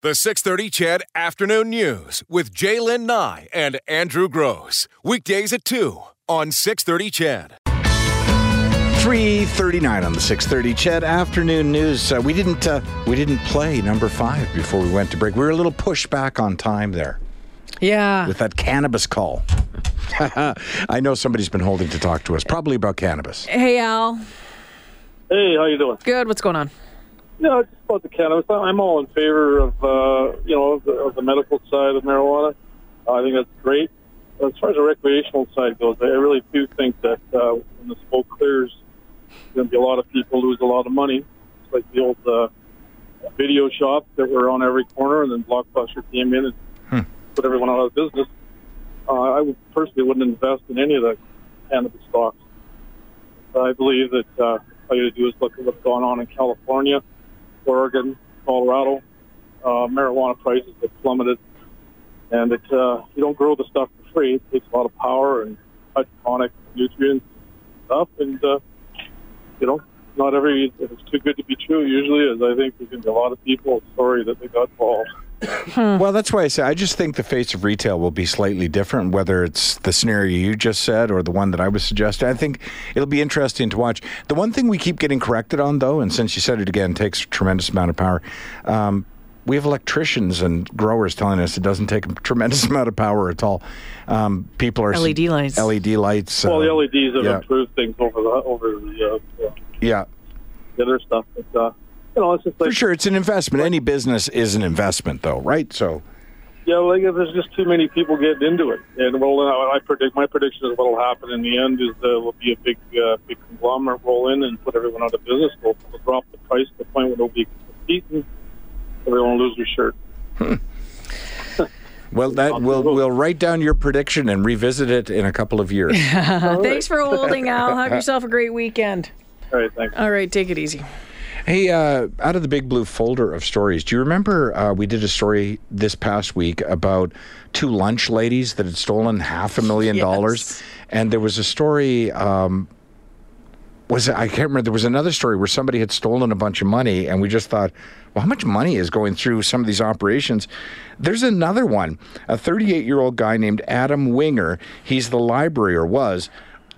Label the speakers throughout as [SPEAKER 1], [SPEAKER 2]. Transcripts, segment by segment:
[SPEAKER 1] The 630 CHED Afternoon News with Jaylen Nye and Andrew Gross. Weekdays at 2 on 630 CHED.
[SPEAKER 2] 339 on the 630 CHED Afternoon News. Uh, we didn't uh, we didn't play number five before we went to break. We were a little pushed back on time there
[SPEAKER 3] Yeah.
[SPEAKER 2] with that cannabis call. I know somebody's been holding to talk to us, probably about cannabis.
[SPEAKER 3] Hey, Al.
[SPEAKER 4] Hey, how you doing?
[SPEAKER 3] Good. What's going on?
[SPEAKER 4] Yeah, just about the cannabis. I'm all in favor of uh, you know of the, of the medical side of marijuana. Uh, I think that's great. As far as the recreational side goes, I really do think that uh, when the smoke clears, there's going to be a lot of people lose a lot of money. It's like the old uh, video shops that were on every corner, and then Blockbuster came in and put everyone out of business. Uh, I would personally wouldn't invest in any of the cannabis stocks. I believe that uh, all you got to do is look at what's going on in California, Oregon, Colorado. Uh, marijuana prices have plummeted, and it uh, you don't grow the stuff for free. It takes a lot of power and hydroponic nutrients stuff, and uh, you know, not every if it's too good to be true. Usually, is I think there's going to be a lot of people sorry that they got involved.
[SPEAKER 2] Well, that's why I say I just think the face of retail will be slightly different, whether it's the scenario you just said or the one that I was suggesting. I think it'll be interesting to watch. The one thing we keep getting corrected on, though, and since you said it again, takes a tremendous amount of power. Um, we have electricians and growers telling us it doesn't take a tremendous amount of power at all. Um, people are
[SPEAKER 3] LED lights.
[SPEAKER 2] LED lights.
[SPEAKER 4] Well,
[SPEAKER 2] uh,
[SPEAKER 4] the LEDs have
[SPEAKER 2] yeah.
[SPEAKER 4] improved things over the over the, uh,
[SPEAKER 2] Yeah,
[SPEAKER 4] the other stuff, but uh, you know, it's just like
[SPEAKER 2] for sure, it's an investment. Any business is an investment, though, right? So.
[SPEAKER 4] Yeah, like if there's just too many people getting into it, and rolling out. I predict my prediction is what'll happen in the end is there will be a big, uh, big conglomerate roll in and put everyone out of business. We'll, we'll drop the price to the point where nobody can compete, and everyone will lose their shirt.
[SPEAKER 2] Well, that we'll we'll write down your prediction and revisit it in a couple of years.
[SPEAKER 3] Thanks for holding, Al. Have yourself a great weekend.
[SPEAKER 4] All right, thanks.
[SPEAKER 3] All right, take it easy.
[SPEAKER 2] Hey, uh, out of the big blue folder of stories, do you remember uh, we did a story this past week about two lunch ladies that had stolen half a million
[SPEAKER 3] Yes.
[SPEAKER 2] dollars, and there was a story. Um, was it, I can't remember. There was another story where somebody had stolen a bunch of money, and we just thought, well, how much money is going through some of these operations? There's another one. A 38 year old guy named Adam Winger. He's the library, or was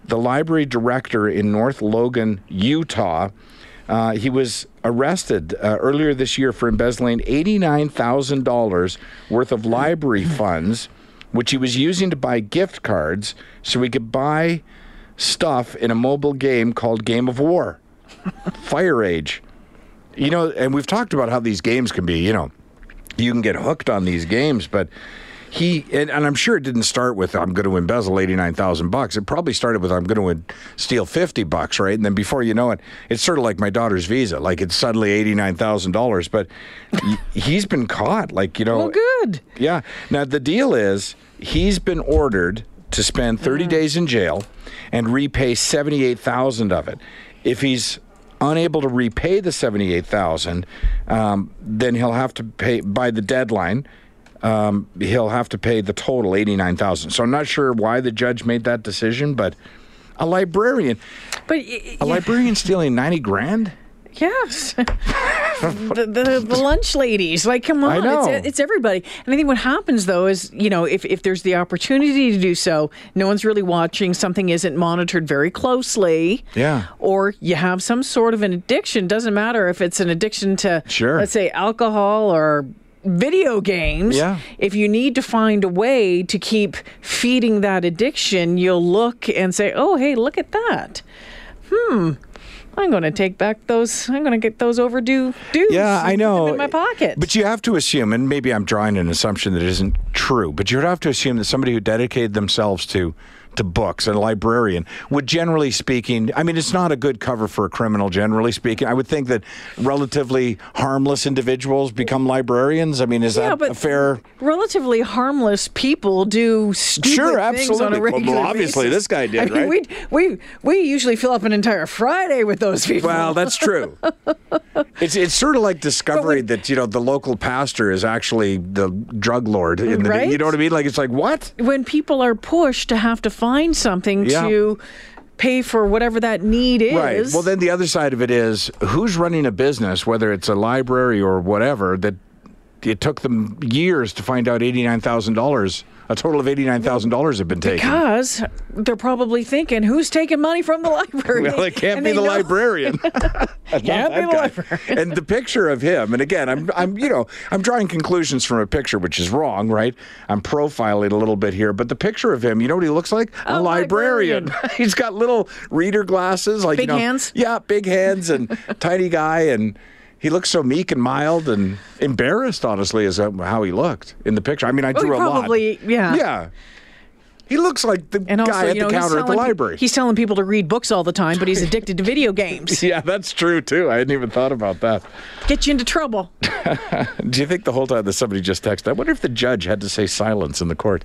[SPEAKER 2] the library director in North Logan, Utah. Uh, he was arrested uh, earlier this year for embezzling $89,000 worth of library funds, which he was using to buy gift cards so he could buy stuff in a mobile game called Game of War, Fire Age. You know, and we've talked about how these games can be, you know, you can get hooked on these games, but he and, and I'm sure it didn't start with I'm going to embezzle eighty nine thousand bucks. It probably started with I'm going to steal fifty bucks, right? And then before you know it, it's sort of like my daughter's visa, like it's suddenly eighty nine thousand dollars. But he- he's been caught, like you know.
[SPEAKER 3] Well, good.
[SPEAKER 2] Yeah. Now the deal is he's been ordered to spend 30 days in jail and repay 78,000 of it. If he's unable to repay the 78,000, um, then he'll have to pay by the deadline. Um, he'll have to pay the total 89,000. So I'm not sure why the judge made that decision, but a librarian,
[SPEAKER 3] But y-
[SPEAKER 2] a librarian stealing 90 grand?
[SPEAKER 3] yes, the, the the lunch ladies, like, come on. It's, it's everybody. And I think what happens though is, you know, if if there's the opportunity to do so, no one's really watching. Something isn't monitored very closely.
[SPEAKER 2] Yeah.
[SPEAKER 3] Or you have some sort of an addiction. Doesn't matter if it's an addiction to,
[SPEAKER 2] Sure.
[SPEAKER 3] let's say, alcohol or video games.
[SPEAKER 2] Yeah.
[SPEAKER 3] If you need to find a way to keep feeding that addiction, you'll look and say, "Oh, hey, look at that." Hmm. I'm going to take back those. I'm going to get those overdue dues.
[SPEAKER 2] Yeah, I
[SPEAKER 3] and put them
[SPEAKER 2] know.
[SPEAKER 3] in my pocket.
[SPEAKER 2] But you have to assume, and maybe I'm drawing an assumption that isn't true, but you'd have to assume that somebody who dedicated themselves to to books, a librarian, would generally speaking, I mean, it's not a good cover for a criminal, generally speaking. I would think that relatively harmless individuals become librarians. I mean, is
[SPEAKER 3] yeah,
[SPEAKER 2] that fair?
[SPEAKER 3] relatively harmless people do stupid
[SPEAKER 2] Sure,
[SPEAKER 3] things on
[SPEAKER 2] absolutely.
[SPEAKER 3] a
[SPEAKER 2] Well, obviously,
[SPEAKER 3] basis.
[SPEAKER 2] this guy did,
[SPEAKER 3] I mean,
[SPEAKER 2] right?
[SPEAKER 3] We we we usually fill up an entire Friday with those people.
[SPEAKER 2] Well, that's true. it's it's sort of like discovering that you know the local pastor is actually the drug lord. In the,
[SPEAKER 3] Right?
[SPEAKER 2] You know what I mean? Like it's like what?
[SPEAKER 3] when people are pushed to have to find something
[SPEAKER 2] Yeah.
[SPEAKER 3] to pay for whatever that need is.
[SPEAKER 2] Right. Well, then the other side of it is who's running a business, whether it's a library or whatever, that it took them years to find out eighty nine thousand dollars. A total of eighty nine thousand dollars had been taken.
[SPEAKER 3] Because they're probably thinking, who's taking money from the library?
[SPEAKER 2] Well, it can't
[SPEAKER 3] And
[SPEAKER 2] be the
[SPEAKER 3] know-
[SPEAKER 2] librarian.
[SPEAKER 3] Can't be the librarian.
[SPEAKER 2] And the picture of him, and again, I'm, I'm, you know, I'm drawing conclusions from a picture, which is wrong, right? I'm profiling a little bit here, but the picture of him, you know what he looks like?
[SPEAKER 3] A librarian.
[SPEAKER 2] He's got little reader glasses, like
[SPEAKER 3] Big
[SPEAKER 2] you know,
[SPEAKER 3] hands?
[SPEAKER 2] Yeah, big hands and tiny guy, and he looks so meek and mild and embarrassed. Honestly, is uh, how he looked in the picture. I mean, I
[SPEAKER 3] Well, he
[SPEAKER 2] drew a lot.
[SPEAKER 3] probably- yeah.
[SPEAKER 2] yeah. He looks like the
[SPEAKER 3] And also,
[SPEAKER 2] guy at
[SPEAKER 3] you know,
[SPEAKER 2] counter at the library.
[SPEAKER 3] He's telling people to read books all the time, but he's addicted to video games.
[SPEAKER 2] Yeah, that's true too. I hadn't even thought about that.
[SPEAKER 3] Get you into trouble.
[SPEAKER 2] Do you think the whole time that somebody just texted? I wonder if the judge had to say silence in the court.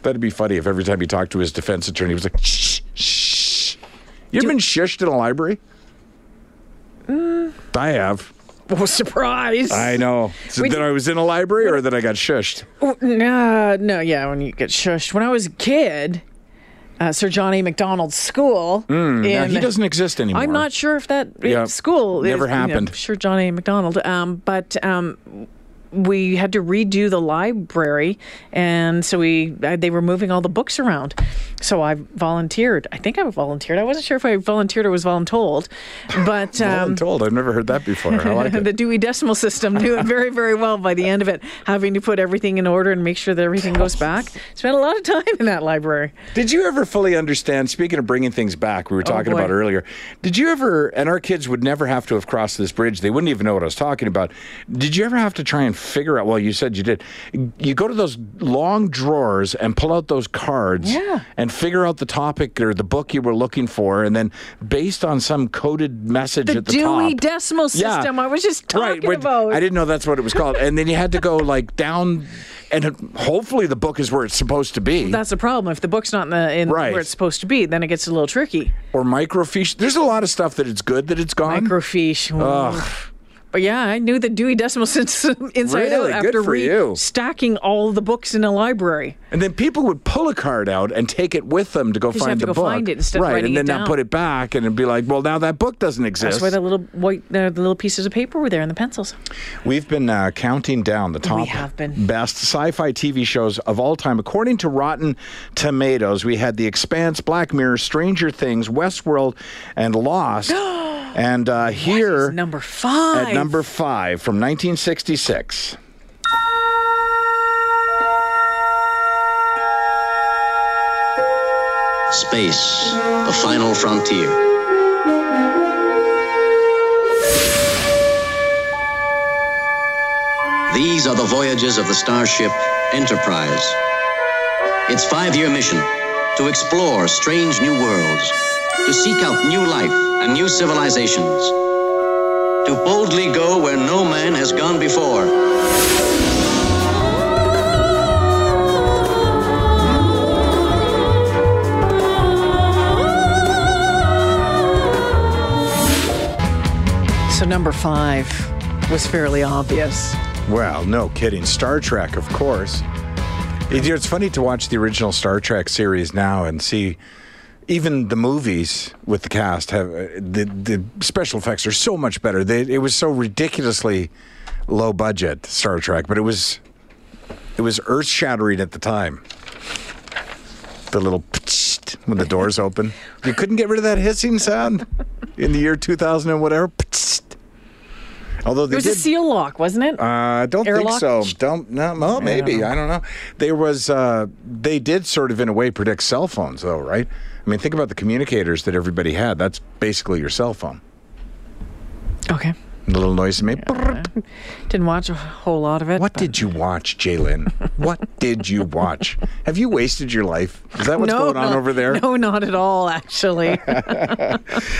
[SPEAKER 2] That'd be funny if every time he talked to his defense attorney, he was like, shh, shh. You ever been shushed in a library? Mm. I have.
[SPEAKER 3] Oh, surprise.
[SPEAKER 2] I know. So that I was in a library or that I got shushed?
[SPEAKER 3] Oh, No, no, yeah, when you get shushed. When I was a kid, uh, Sir John A. Macdonald's school.
[SPEAKER 2] Now,
[SPEAKER 3] in-
[SPEAKER 2] he doesn't exist anymore.
[SPEAKER 3] I'm not sure if that
[SPEAKER 2] Yeah,
[SPEAKER 3] school
[SPEAKER 2] never
[SPEAKER 3] is, you know,
[SPEAKER 2] happened.
[SPEAKER 3] sure, John A. McDonald. Um, but um, we had to redo the library, and so we uh, they were moving all the books around. So I volunteered. I think I volunteered. I wasn't sure if I volunteered or was voluntold, but um,
[SPEAKER 2] I'm told. I've never heard that before. I like it.
[SPEAKER 3] the Dewey Decimal System knew it very, very well by the end of it, having to put everything in order and make sure that everything goes back. Spent a lot of time in that library.
[SPEAKER 2] Did you ever fully understand? Speaking of bringing things back, we were talking
[SPEAKER 3] Oh,
[SPEAKER 2] about earlier. Did you ever? And our kids would never have to have crossed this bridge. They wouldn't even know what I was talking about. Did you ever have to try and figure out? Well, you said you did. You go to those long drawers and pull out those cards,
[SPEAKER 3] Yeah.
[SPEAKER 2] and figure out the topic or the book you were looking for, and then based on some coded message
[SPEAKER 3] The
[SPEAKER 2] at the
[SPEAKER 3] Dewey
[SPEAKER 2] top.
[SPEAKER 3] Decimal
[SPEAKER 2] Yeah.
[SPEAKER 3] System. I was just talking
[SPEAKER 2] right,
[SPEAKER 3] about.
[SPEAKER 2] I didn't know that's what it was called. And then you had to go like down, and hopefully the book is where it's supposed to be.
[SPEAKER 3] That's the problem. If the book's not in, the, in
[SPEAKER 2] Right.
[SPEAKER 3] where it's supposed to be, then it gets a little tricky.
[SPEAKER 2] or microfiche. There's a lot of stuff that it's good that it's gone.
[SPEAKER 3] Microfiche. ooh. But yeah, I knew the Dewey Decimal System inside
[SPEAKER 2] Really?
[SPEAKER 3] out
[SPEAKER 2] Good
[SPEAKER 3] after
[SPEAKER 2] for you.
[SPEAKER 3] stacking all the books in a library.
[SPEAKER 2] and then people would pull a card out and take it with them to go
[SPEAKER 3] you
[SPEAKER 2] find
[SPEAKER 3] have to
[SPEAKER 2] the
[SPEAKER 3] go
[SPEAKER 2] book.
[SPEAKER 3] find it instead
[SPEAKER 2] right,
[SPEAKER 3] writing
[SPEAKER 2] and then
[SPEAKER 3] it
[SPEAKER 2] not put it back and it'd be like, well, now that book doesn't exist.
[SPEAKER 3] That's why the little white, uh, the little pieces of paper were there and the pencils.
[SPEAKER 2] We've been uh, counting down the top
[SPEAKER 3] have been.
[SPEAKER 2] best sci-fi TV shows of all time. According to Rotten Tomatoes, we had The Expanse, Black Mirror, Stranger Things, Westworld, and Lost. and uh, here
[SPEAKER 3] Number five.
[SPEAKER 2] at number five from 1966.
[SPEAKER 5] Space, the final frontier. These are the voyages of the starship Enterprise. Its five year mission to explore strange new worlds, to seek out new life and new civilizations, to boldly go where no man has gone before.
[SPEAKER 3] So number five was fairly obvious.
[SPEAKER 2] Well, no kidding. Star Trek, of course. It's funny to watch the original Star Trek series now and see even the movies with the cast have uh, the the special effects are so much better. They, it was so ridiculously low budget Star Trek, but it was it was earth shattering at the time. The little when the doors open, you couldn't get rid of that hissing sound in the year 2000 and whatever. Although they
[SPEAKER 3] It was
[SPEAKER 2] did
[SPEAKER 3] a seal lock, wasn't it?
[SPEAKER 2] uh, I don't think so. Don't no, well, maybe I don't know. There was uh, they did sort of in a way predict cell phones though, right? I mean, think about the communicators that everybody had. That's basically your cell phone.
[SPEAKER 3] okay.
[SPEAKER 2] A little noise made.
[SPEAKER 3] Didn't watch a whole lot of it.
[SPEAKER 2] What
[SPEAKER 3] but-
[SPEAKER 2] did you watch, Jalen? what did you watch? Have you wasted your life? Is that what's
[SPEAKER 3] no,
[SPEAKER 2] going on over there?
[SPEAKER 3] No, not at all, actually.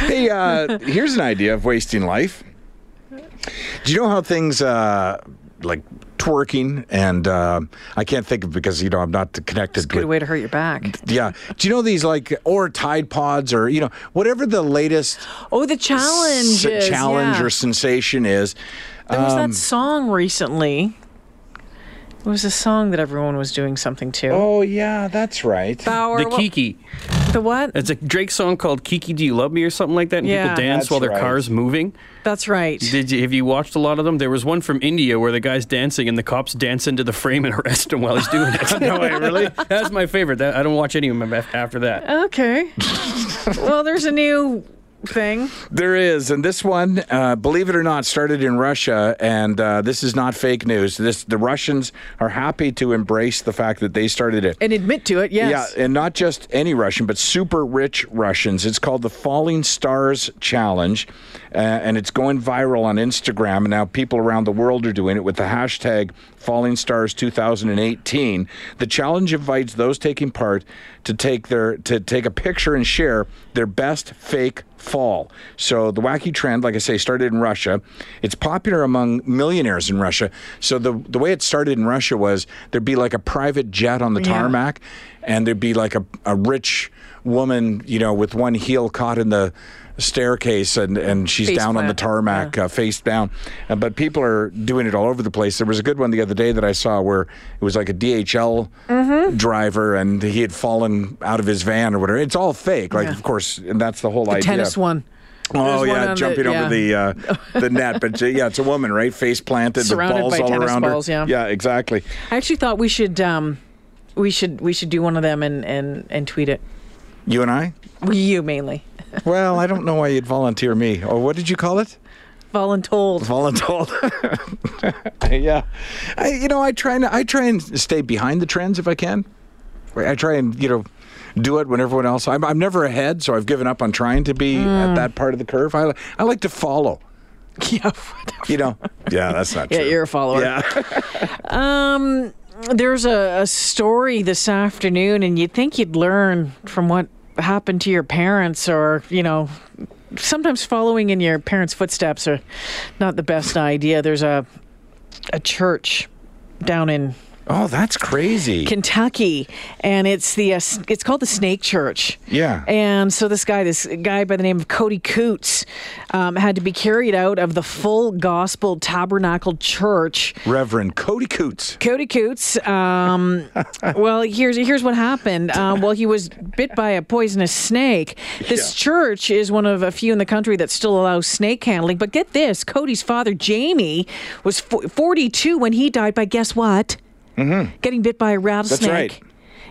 [SPEAKER 2] Hey, uh, here's an idea of wasting life. Do you know how things uh, like twerking and uh, I can't think of because you know I'm not connected
[SPEAKER 3] Good
[SPEAKER 2] with
[SPEAKER 3] way to hurt your back.
[SPEAKER 2] Yeah. Do you know these like or Tide Pods or you know whatever the latest
[SPEAKER 3] Oh, the challenge.
[SPEAKER 2] s- challenge
[SPEAKER 3] yeah.
[SPEAKER 2] or sensation is?
[SPEAKER 3] There was
[SPEAKER 2] um,
[SPEAKER 3] that song recently. It was a song that everyone was doing something to.
[SPEAKER 2] Oh yeah, that's right.
[SPEAKER 3] Bauer,
[SPEAKER 6] The
[SPEAKER 3] what-
[SPEAKER 6] Kiki.
[SPEAKER 3] The what?
[SPEAKER 6] It's a Drake song called "Kiki, Do You Love Me" or something like that, and
[SPEAKER 3] Yeah.
[SPEAKER 6] people dance
[SPEAKER 2] That's
[SPEAKER 6] while their
[SPEAKER 2] right.
[SPEAKER 6] car's moving.
[SPEAKER 3] That's right.
[SPEAKER 6] Did you have you watched a lot of them? There was one from India where the guy's dancing and the cops dance into the frame and arrest him while he's doing it. no way, really? That's my favorite. That, I don't watch any of them after that.
[SPEAKER 3] Okay. well, there's a new thing.
[SPEAKER 2] There is, and this one, uh, believe it or not, started in Russia, and uh, this is not fake news. This the Russians are happy to embrace the fact that they started it.
[SPEAKER 3] And admit to it, yes.
[SPEAKER 2] Yeah, and not just any Russian, but super rich Russians. It's called the Falling Stars Challenge, uh, and it's going viral on Instagram. And now people around the world are doing it with the hashtag Falling Stars 2018. The challenge invites those taking part to take their to take a picture and share their best fake fall. So the wacky trend, like I say, started in Russia. It's popular among millionaires in Russia. So the the way it started in Russia was there'd be like a private jet on the
[SPEAKER 3] Yeah.
[SPEAKER 2] tarmac, and there'd be like a, a rich woman, you know, with one heel caught in the staircase and, and she's
[SPEAKER 3] Face
[SPEAKER 2] down on the tarmac, uh, face down. Uh, but people are doing it all over the place. There was a good one the other day that I saw where it was like a DHL
[SPEAKER 3] Mm-hmm.
[SPEAKER 2] driver and he had fallen out of his van or whatever. It's all fake. Like,
[SPEAKER 3] Yeah.
[SPEAKER 2] of course, and that's the whole
[SPEAKER 3] the
[SPEAKER 2] idea.
[SPEAKER 3] tennis one.
[SPEAKER 2] Oh
[SPEAKER 3] There's
[SPEAKER 2] yeah,
[SPEAKER 3] on the-
[SPEAKER 2] jumping over the uh, the net, but uh, yeah, it's a woman, right? Face planted,
[SPEAKER 3] Surrounded
[SPEAKER 2] balls all around
[SPEAKER 3] balls,
[SPEAKER 2] her.
[SPEAKER 3] yeah.
[SPEAKER 2] yeah, exactly.
[SPEAKER 3] I actually thought we should um, we should we should do one of them and and and tweet it.
[SPEAKER 2] You and I.
[SPEAKER 3] You mainly.
[SPEAKER 2] Well, I don't know why you'd volunteer me. Or what did you call it?
[SPEAKER 3] Voluntold.
[SPEAKER 2] Voluntold. yeah, I, you know, I try and I try and stay behind the trends if I can. I try and you know do it when everyone else. I'm, I'm never ahead, so I've given up on trying to be
[SPEAKER 3] Mm.
[SPEAKER 2] at that part of the curve. I I like to follow.
[SPEAKER 3] yeah.
[SPEAKER 2] You know. Yeah, that's not
[SPEAKER 3] Yeah, you're a follower.
[SPEAKER 2] Yeah.
[SPEAKER 3] Um, there's a, a story this afternoon, and you'd think you'd learn from what happened to your parents, or you know, sometimes following in your parents' footsteps are not the best idea. There's a a church down in
[SPEAKER 2] oh, that's crazy.
[SPEAKER 3] Kentucky, and it's the uh, it's called the Snake Church.
[SPEAKER 2] Yeah.
[SPEAKER 3] And so this guy, this guy by the name of Cody Coots, um, had to be carried out of the Full Gospel Tabernacle Church.
[SPEAKER 2] Reverend Cody Coots.
[SPEAKER 3] Cody Coots. Um, well, here's here's what happened. Um, well, he was bit by a poisonous snake. This church is one of a few in the country that still allows snake handling. But get this: Cody's father, Jamie, was 42 when he died by guess what? Mm-hmm. Getting bit by a rattlesnake.
[SPEAKER 2] right.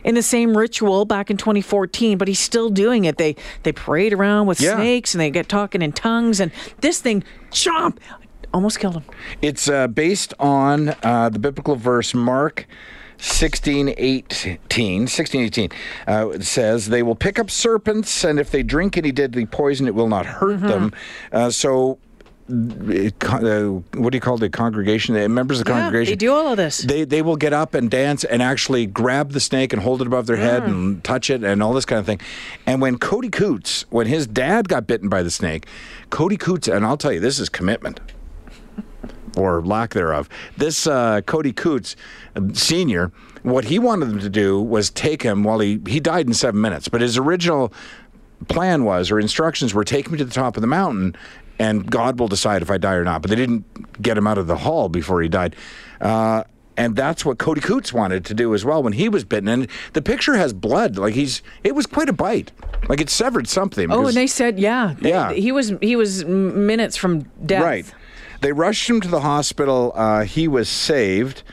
[SPEAKER 3] In the same ritual back in 2014, but he's still doing it. They they parade around with
[SPEAKER 2] Yeah.
[SPEAKER 3] snakes and they get talking in tongues, and this thing, chomp, almost killed him.
[SPEAKER 2] It's uh, based on uh, the biblical verse Mark 16, 18, 16, 18. Uh, it says, They will pick up serpents, and if they drink any deadly poison, it will not hurt them. Uh, so, uh, what do you call the congregation? The members of the
[SPEAKER 3] Yeah,
[SPEAKER 2] congregation.
[SPEAKER 3] they do all of this.
[SPEAKER 2] They, they will get up and dance and actually grab the snake and hold it above their head and touch it and all this kind of thing. And when Cody Coots, when his dad got bitten by the snake, Cody Coots, and I'll tell you, this is commitment or lack thereof. This uh, Cody Coots, uh, senior, what he wanted them to do was take him while he he died in seven minutes. But his original plan was, or instructions were, take me to the top of the mountain, and God will decide if I die or not. But they didn't get him out of the hall before he died. Uh, and that's what Cody Coots wanted to do as well when he was bitten. And the picture has blood. Like he's, it was quite a bite. Like it severed something.
[SPEAKER 3] Oh, and they said, yeah, they-
[SPEAKER 2] Yeah.
[SPEAKER 3] he was he was minutes from death.
[SPEAKER 2] Right. They rushed him to the hospital. Uh, he was saved.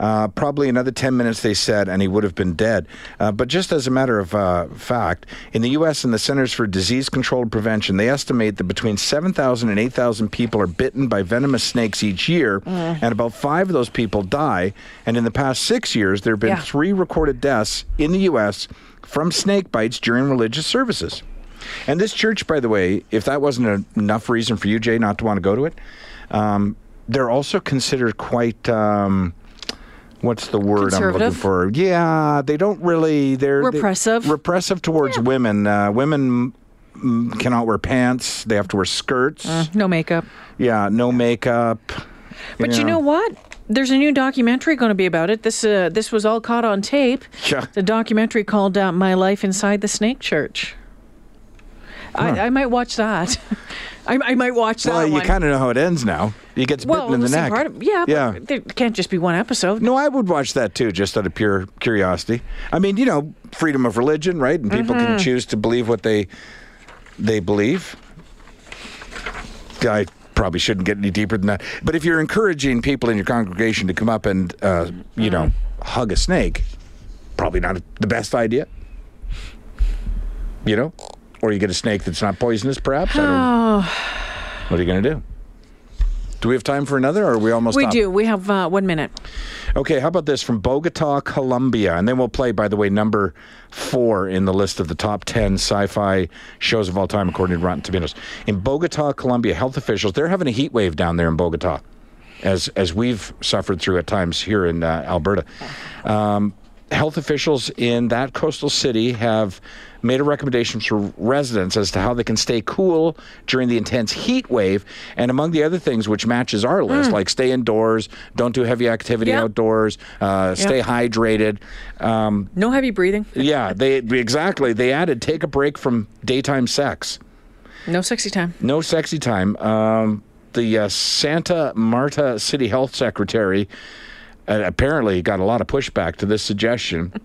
[SPEAKER 2] Uh, probably another 10 minutes, they said, and he would have been dead. Uh, but just as a matter of uh, fact, in the U.S. and the Centers for Disease Control and Prevention, they estimate that between 7,000 and 8,000 people are bitten by venomous snakes each year, and about five of those people die. And in the past six years, there have been
[SPEAKER 3] Yeah.
[SPEAKER 2] three recorded deaths in the U.S. from snake bites during religious services. And this church, by the way, if that wasn't a, enough reason for you, Jay, not to want to go to it, um, they're also considered quite. Um, what's the word I'm looking for? Yeah, they don't really. They're they-
[SPEAKER 3] Repressive?
[SPEAKER 2] repressive towards women. Uh, women cannot wear pants. They have to wear skirts.
[SPEAKER 3] No makeup.
[SPEAKER 2] Yeah, no makeup.
[SPEAKER 3] But you know what? There's a new documentary going to be about it. This uh, this was all caught on tape.
[SPEAKER 2] Yeah.
[SPEAKER 3] A documentary called uh, "My Life Inside the Snake Church." I, I might watch that. I, I might watch that
[SPEAKER 2] Well, you
[SPEAKER 3] one.
[SPEAKER 2] kind of know how it ends now. He gets
[SPEAKER 3] well,
[SPEAKER 2] bitten in the neck.
[SPEAKER 3] part of- yeah,
[SPEAKER 2] yeah.
[SPEAKER 3] there can't just be one episode.
[SPEAKER 2] No, I would watch that too, just out of pure curiosity. I mean, you know, freedom of religion, right? And people
[SPEAKER 3] Mm-hmm.
[SPEAKER 2] can choose to believe what they they believe. I probably shouldn't get any deeper than that. But if you're encouraging people in your congregation to come up and, uh, you know,
[SPEAKER 3] Mm-hmm.
[SPEAKER 2] hug a snake, probably not the best idea. You know, or you get a snake that's not poisonous, perhaps. I don't. What are you going to do? Do we have time for another, or are we almost?
[SPEAKER 3] we
[SPEAKER 2] up?
[SPEAKER 3] do. We have uh, one minute.
[SPEAKER 2] Okay, how about this from Bogota, Colombia? And then we'll play, by the way, number four in the list of the top 10 sci fi shows of all time, according to Rotten Tomatoes. In Bogota, Colombia, health officials, they're having a heat wave down there in Bogota, as, as we've suffered through at times here in uh, Alberta. Um, health officials in that coastal city have made a recommendation for residents as to how they can stay cool during the intense heat wave. And among the other things, which matches our list, like stay indoors, don't do heavy activity
[SPEAKER 3] Yeah.
[SPEAKER 2] outdoors, uh, stay
[SPEAKER 3] Yeah.
[SPEAKER 2] hydrated. Um,
[SPEAKER 3] No heavy breathing.
[SPEAKER 2] yeah, they exactly. They added take a break from daytime sex.
[SPEAKER 3] No sexy time.
[SPEAKER 2] No sexy time. Um, the uh, Santa Marta City Health Secretary uh, apparently got a lot of pushback to this suggestion.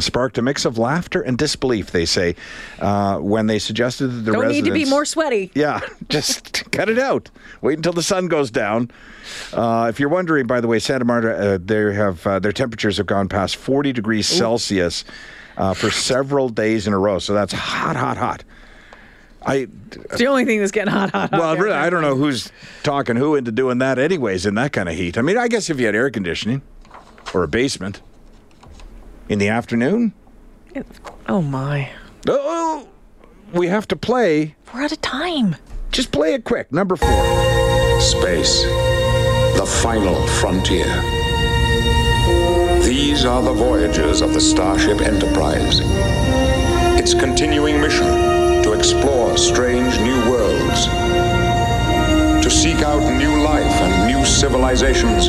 [SPEAKER 2] Sparked a mix of laughter and disbelief, they say, uh, when they suggested that the residents
[SPEAKER 3] Don't
[SPEAKER 2] residents.
[SPEAKER 3] need to be more sweaty.
[SPEAKER 2] Yeah, just cut it out. Wait until the sun goes down. Uh, if you're wondering, by the way, Santa Marta, uh, they have uh, their temperatures have gone past 40 degrees Celsius uh, for several days in a row. So that's hot, hot, hot. I
[SPEAKER 3] It's the only thing that's getting hot, hot, hot.
[SPEAKER 2] well, really, I don't know who's talking who into doing that, anyways, in that kind of heat. I mean, I guess if you had air conditioning or a basement in the afternoon,
[SPEAKER 3] Oh my.
[SPEAKER 2] oh, we have to play.
[SPEAKER 3] We're out of time.
[SPEAKER 2] Just play it quick. Number four.
[SPEAKER 7] Space, the final frontier. These are the voyages of the Starship Enterprise. Its continuing mission to explore strange new worlds, to seek out new life and new civilizations,